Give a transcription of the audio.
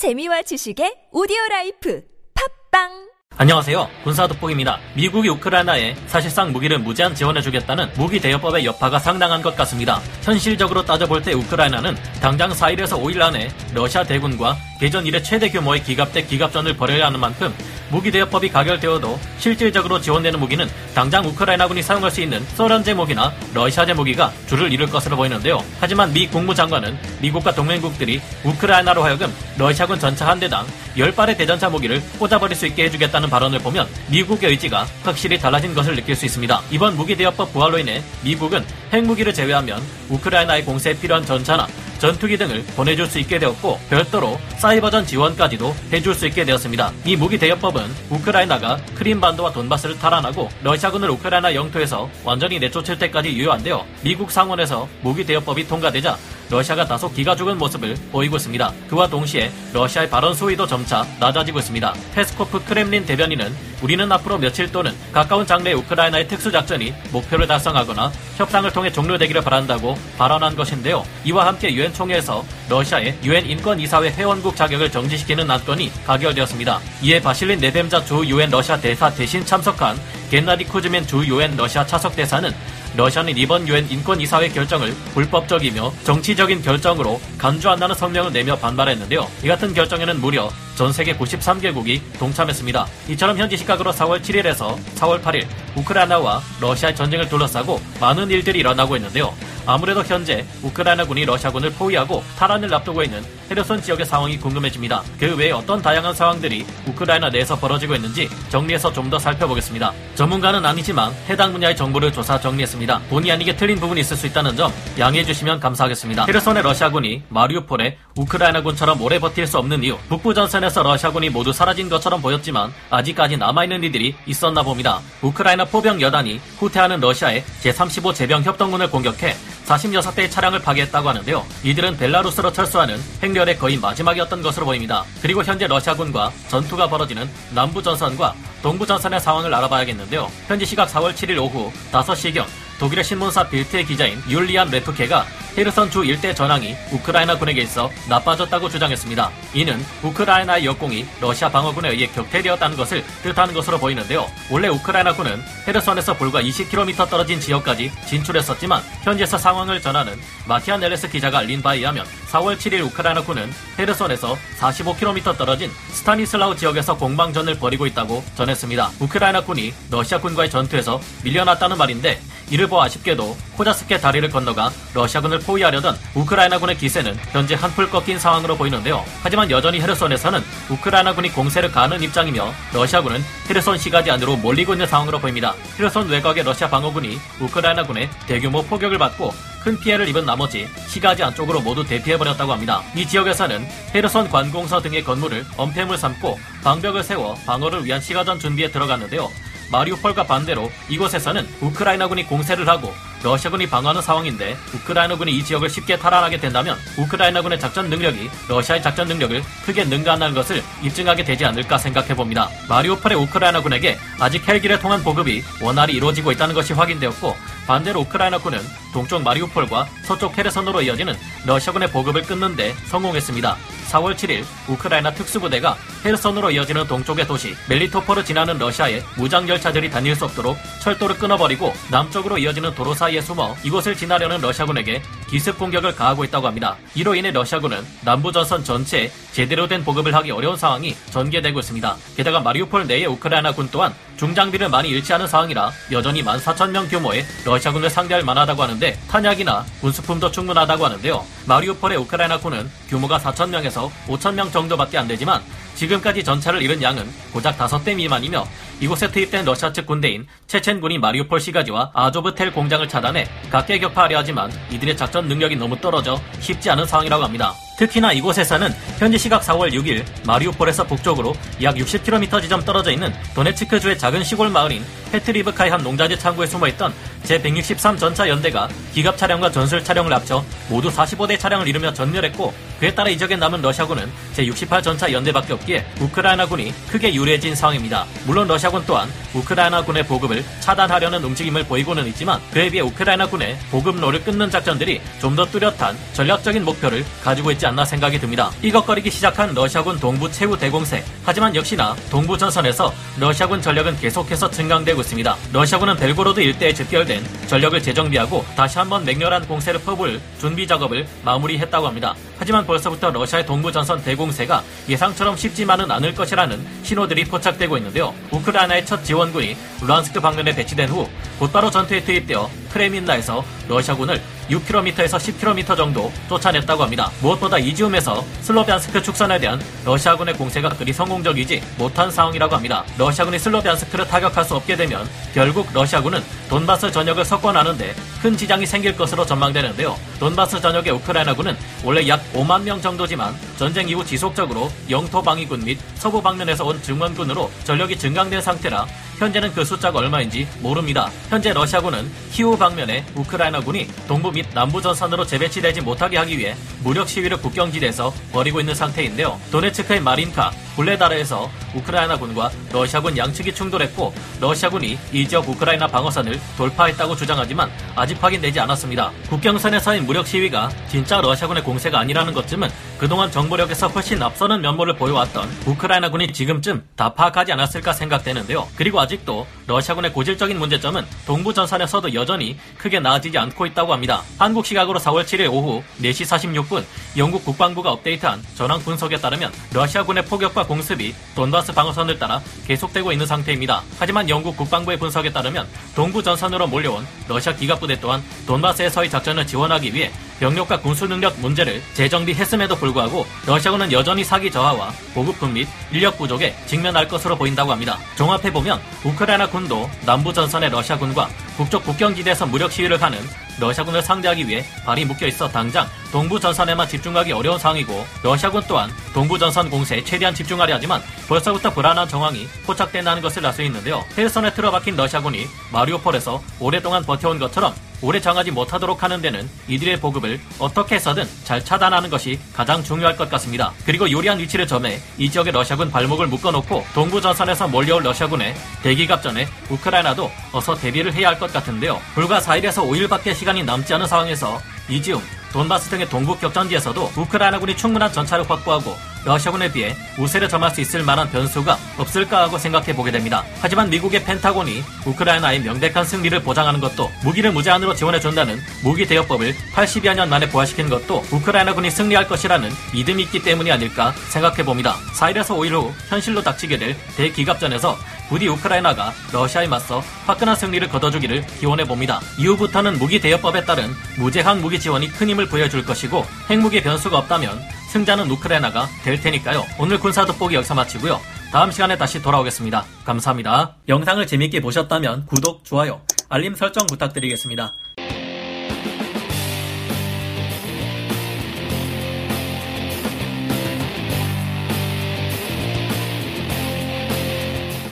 재미와 지식의 오디오 라이프. 팟빵 안녕하세요. 군사 돋보기입니다. 미국이 우크라이나에 사실상 무기를 무제한 지원해주겠다는 무기 대여법의 여파가 상당한 것 같습니다. 현실적으로 따져볼 때 우크라이나는 당장 4일에서 5일 안에 러시아 대군과 개전 이래 최대 규모의 기갑대 기갑전을 벌여야 하는 만큼 무기 대여법이 가결되어도 실질적으로 지원되는 무기는 당장 우크라이나군이 사용할 수 있는 소련제 무기나 러시아제 무기가 줄을 이룰 것으로 보이는데요. 하지만 미 국무장관은 미국과 동맹국들이 우크라이나로 하여금 러시아군 전차 한 대당 10발의 대전차 무기를 꽂아버릴 수 있게 해주겠다는 발언을 보면 미국의 의지가 확실히 달라진 것을 느낄 수 있습니다. 이번 무기 대여법 부활로 인해 미국은 핵무기를 제외하면 우크라이나의 공세에 필요한 전차나 전투기 등을 보내줄 수 있게 되었고 별도로 사이버전 지원까지도 해줄 수 있게 되었습니다. 이 무기 대여법은 우크라이나가 크림반도와 돈바스를 탈환하고 러시아군을 우크라이나 영토에서 완전히 내쫓을 때까지 유효한데요. 미국 상원에서 무기 대여법이 통과되자 러시아가 다소 기가 죽은 모습을 보이고 있습니다. 그와 동시에 러시아의 발언 수위도 점차 낮아지고 있습니다. 페스코프 크렘린 대변인은 우리는 앞으로 며칠 또는 가까운 장래에 우크라이나의 특수작전이 목표를 달성하거나 협상을 통해 종료되기를 바란다고 발언한 것인데요. 이와 함께 유엔 총회에서 러시아의 유엔 인권이사회 회원국 자격을 정지시키는 안건이 가결되었습니다. 이에 바실리 네벤자 주 유엔 러시아 대사 대신 참석한 겐나디 쿠즈민 주 유엔 러시아 차석 대사는 러시아는 이번 유엔 인권이사회 결정을 불법적이며 정치적인 결정으로 간주한다는 성명을 내며 반발했는데요. 이 같은 결정에는 무려 전 세계 93개국이 동참했습니다. 이처럼 현지 시각으로 4월 7일에서 4월 8일 우크라이나와 러시아의 전쟁을 둘러싸고 많은 일들이 일어나고 있는데요. 아무래도 현재 우크라이나군이 러시아군을 포위하고 탈환을 앞두고 있는 헤르손 지역의 상황이 궁금해집니다. 그 외에 어떤 다양한 상황들이 우크라이나 내에서 벌어지고 있는지 정리해서 좀 더 살펴보겠습니다. 전문가는 아니지만 해당 분야의 정보를 조사 정리했습니다. 본의 아니게 틀린 부분이 있을 수 있다는 점 양해해 주시면 감사하겠습니다. 헤르손의 러시아군이 마리우폴에 우크라이나군처럼 오래 버틸 수 없는 이유 북부 전선에서 러시아군이 모두 사라진 것처럼 보였지만 아직까지 남아있는 이들이 있었나 봅니다. 우크라이나 포병 여단이 후퇴하는 러시아의 제35 제병 협동군을 공격해 46대의 차량을 파괴했다고 하는데요. 이들은 벨라루스로 철수하는 행렬의 거의 마지막이었던 것으로 보입니다. 그리고 현재 러시아군과 전투가 벌어지는 남부 전선과 동부 전선의 상황을 알아봐야겠는데요. 현지 시각 4월 7일 오후 5시경 독일의 신문사 빌트의 기자인 율리안 레프케가 헤르선 주 일대 전황이 우크라이나군에게 있어 나빠졌다고 주장했습니다. 이는 우크라이나의 역공이 러시아 방어군에 의해 격퇴되었다는 것을 뜻하는 것으로 보이는데요. 원래 우크라이나군은 헤르선에서 불과 20km 떨어진 지역까지 진출했었지만 현지에서 상황을 전하는 마티아 넬레스 기자가 알린 바에 의하면 4월 7일 우크라이나군은 헤르선에서 45km 떨어진 스타니슬라우 지역에서 공방전을 벌이고 있다고 전했습니다. 우크라이나군이 러시아군과의 전투에서 밀려났다는 말인데 이를 보아 아쉽게도 코자스케 다리를 건너가 러시아군을 포위하려던 우크라이나군의 기세는 현재 한풀 꺾인 상황으로 보이는데요. 하지만 여전히 헤르손에서는 우크라이나군이 공세를 가하는 입장이며 러시아군은 헤르손 시가지 안으로 몰리고 있는 상황으로 보입니다. 헤르손 외곽의 러시아 방어군이 우크라이나군의 대규모 포격을 받고 큰 피해를 입은 나머지 시가지 안쪽으로 모두 대피해버렸다고 합니다. 이 지역에서는 헤르손 관공서 등의 건물을 엄폐물 삼고 방벽을 세워 방어를 위한 시가전 준비에 들어갔는데요. 마리우폴과 반대로 이곳에서는 우크라이나군이 공세를 하고 러시아군이 방어하는 상황인데 우크라이나군이 이 지역을 쉽게 탈환하게 된다면 우크라이나군의 작전 능력이 러시아의 작전 능력을 크게 능가한다는 것을 입증하게 되지 않을까 생각해 봅니다. 마리오폴의 우크라이나군에게 아직 헬기를 통한 보급이 원활히 이루어지고 있다는 것이 확인되었고 반대로 우크라이나군은 동쪽 마리우폴과 서쪽 헤르선으로 이어지는 러시아군의 보급을 끊는 데 성공했습니다. 4월 7일 우크라이나 특수부대가 헤르선으로 이어지는 동쪽의 도시 멜리토폴을 지나는 러시아의 무장 열차들이 다닐 수 없도록 철도를 끊어버리고 남쪽으로 이어지는 도로 사이에 숨어 이곳을 지나려는 러시아군에게 기습 공격을 가하고 있다고 합니다. 이로 인해 러시아군은 남부 전선 전체에 제대로 된 보급을 하기 어려운 상황이 전개되고 있습니다. 게다가 마리우폴 내의 우크라이나 군 또한 중장비를 많이 잃지 않은 상황이라 여전히 14,000명 규모의 러시아 군을 상대할 만하다고 하는데 탄약이나 군수품도 충분하다고 하는데요. 마리우폴의 우크라이나군은 규모가 4,000명에서 5,000명 정도밖에 안 되지만 지금까지 전차를 잃은 양은 고작 5대 미만이며 이곳에 투입된 러시아 측 군대인 체첸군이 마리우폴 시가지와 아조브텔 공장을 차단해 각계 격파하려 하지만 이들의 작전 능력이 너무 떨어져 쉽지 않은 상황이라고 합니다. 특히나 이곳에서는 현지 시각 4월 6일 마리우폴에서 북쪽으로 약 60km 지점 떨어져 있는 도네츠크주의 작은 시골 마을인 페트리브카의 한 농자재 창고에 숨어있던 제163 전차 연대가 기갑 차량과 전술 차량을 합쳐 모두 45대 차량을 이루며 전멸했고 그에 따라 이적에 남은 러시아군은 제68 전차 연대밖에 없기에 우크라이나군이 크게 유리해진 상황입니다. 물론 러시아군 또한 우크라이나군의 보급을 차단하려는 움직임을 보이고는 있지만 그에 비해 우크라이나군의 보급로를 끊는 작전들이 좀 더 뚜렷한 전략적인 목표를 가지고 있지 않나 생각이 듭니다. 삐걱거리기 시작한 러시아군 동부 최후 대공세 하지만 역시나 동부 전선에서 러시아군 전력은 계속해서 증강되고 있습니다. 러시아군은 벨고로드 일대에 집결 된 전력을 재정비하고 다시 한번 맹렬한 공세를 퍼볼 준비 작업을 마무리했다고 합니다. 하지만 벌써부터 러시아의 동부 전선 대공세가 예상처럼 쉽지만은 않을 것이라는 신호들이 포착되고 있는데요. 우크라이나의 첫 지원군이 루안스크 방면에 배치된 후 곧바로 전투에 투입되어 크레민나에서 러시아군을 6km에서 10km 정도 쫓아냈다고 합니다. 무엇보다 이지움에서 슬로비안스크 축선에 대한 러시아군의 공세가 그리 성공적이지 못한 상황이라고 합니다. 러시아군이 슬로비안스크를 타격할 수 없게 되면 결국 러시아군은 돈바스 전역을 석권하는데 큰 지장이 생길 것으로 전망되는데요. 돈바스 전역의 우크라이나군은 원래 약 5만 명 정도지만 전쟁 이후 지속적으로 영토 방위군 및 서부 방면에서 온 증원군으로 전력이 증강된 상태라 현재는 그 숫자가 얼마인지 모릅니다. 현재 러시아군은 키우 방면에 우크라이나군이 동부 및 남부 전선으로 재배치되지 못하게 하기 위해 무력 시위를 국경지대에서 벌이고 있는 상태인데요. 도네츠크의 마린카, 블레다르에서 우크라이나군과 러시아군 양측이 충돌했고 러시아군이 이 지역 우크라이나 방어선을 돌파했다고 주장하지만 아직 확인되지 않았습니다. 국경선에 서인 무력 시위가 진짜 러시아군의 공세가 아니라는 것쯤은 그동안 정보력에서 훨씬 앞서는 면모를 보여왔던 우크라이나군이 지금쯤 다 파악하지 않았을까 생각되는데요. 그리고 아직도 러시아군의 고질적인 문제점은 동부 전선에서도 여전히 크게 나아지지 않고 있다고 합니다. 한국 시각으로 4월 7일 오후 4시 46분 영국 국방부가 업데이트한 전황 분석에 따르면 러시아군의 포격과 공습이 돈바스 방어선을 따라 계속되고 있는 상태입니다. 하지만 영국 국방부의 분석에 따르면 동부 전선으로 몰려온 러시아 기갑부대 또한 돈바스에서의 작전을 지원하기 위해 병력과 군수 능력 문제를 재정비했음에도 불구하고 러시아군은 여전히 사기 저하와 보급품 및 인력 부족에 직면할 것으로 보인다고 합니다. 종합해보면 우크라이나 군도 남부 전선의 러시아군과 북쪽 국경지대에서 무력 시위를 하는 러시아군을 상대하기 위해 발이 묶여 있어 당장 동부 전선에만 집중하기 어려운 상황이고 러시아군 또한 동부 전선 공세에 최대한 집중하려 하지만 벌써부터 불안한 정황이 포착된다는 것을 알 수 있는데요. 헬선에 틀어박힌 러시아군이 마리오폴에서 오랫동안 버텨온 것처럼 오래 정하지 못하도록 하는 데는 이들의 보급을 어떻게 해서든 잘 차단하는 것이 가장 중요할 것 같습니다. 그리고 요리한 위치를 점해 이 지역의 러시아군 발목을 묶어놓고 동부 전선에서 몰려올 러시아군의 대기갑전에 우크라이나도 어서 대비를 해야 할것 같은데요. 불과 4일에서 5일밖에 시간이 남지 않은 상황에서 이지움, 돈바스 등의 동부 격전지에서도 우크라이나군이 충분한 전차를 확보하고 러시아군에 비해 우세를 점할 수 있을 만한 변수가 없을까 하고 생각해 보게 됩니다. 하지만 미국의 펜타곤이 우크라이나의 명백한 승리를 보장하는 것도 무기를 무제한으로 지원해 준다는 무기 대여법을 80여 년 만에 부활시킨 것도 우크라이나군이 승리할 것이라는 믿음이 있기 때문이 아닐까 생각해 봅니다. 4일에서 5일 후 현실로 닥치게 될 대기갑전에서 부디 우크라이나가 러시아에 맞서 화끈한 승리를 거둬주기를 기원해 봅니다. 이후부터는 무기 대여법에 따른 무제한 무기 지원이 큰 힘을 보여줄 것이고 핵무기 변수가 없다면 승자는 우크라이나가 될 테니까요. 오늘 군사 돋보기 여기서 마치고요. 다음 시간에 다시 돌아오겠습니다. 감사합니다. 영상을 재밌게 보셨다면 구독, 좋아요, 알림 설정 부탁드리겠습니다.